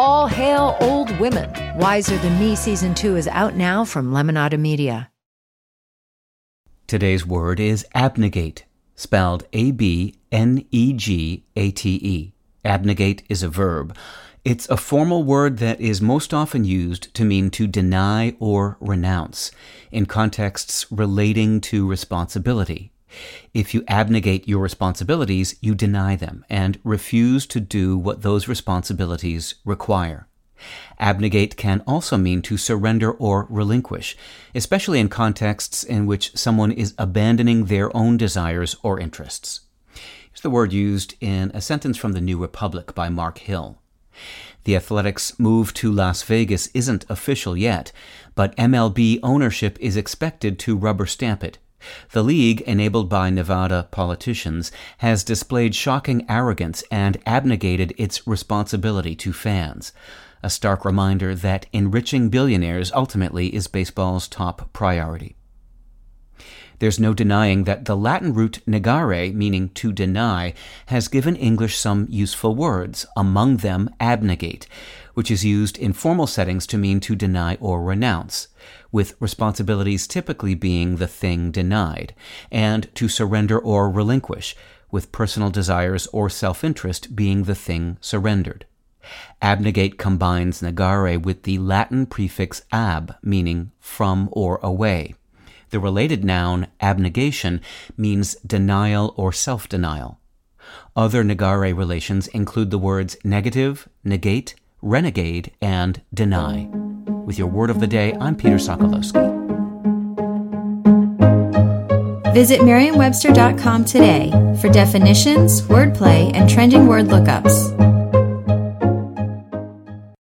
All hail old women. Wiser Than Me season two is out now from Lemonada Media. Today's word is abnegate, spelled A B N E G A T E. Abnegate is a verb. It's a formal word that is most often used to mean to deny or renounce in contexts relating to responsibility. If you abnegate your responsibilities, you deny them and refuse to do what those responsibilities require. Abnegate can also mean to surrender or relinquish, especially in contexts in which someone is abandoning their own desires or interests. Here's the word used in a sentence from the New Republic by Mark Hill. The Athletics' move to Las Vegas isn't official yet, but MLB ownership is expected to rubber stamp it. The league, enabled by Nevada politicians, has displayed shocking arrogance and abnegated its responsibility to fans a stark reminder that enriching billionaires ultimately is baseball's top priority. There's no denying that the Latin root negare, meaning to deny, has given English some useful words, among them abnegate, which is used in formal settings to mean to deny or renounce, with responsibilities typically being the thing denied, and to surrender or relinquish, with personal desires or self interest being the thing surrendered. Abnegate combines negare with the Latin prefix ab, meaning from or away. The related noun abnegation means denial or self denial. Other negare relations include the words negative, negate, renegade, and deny. With your word of the day, I'm Peter Sokolowski. Visit Merriam-Webster.com today for definitions, wordplay, and trending word lookups.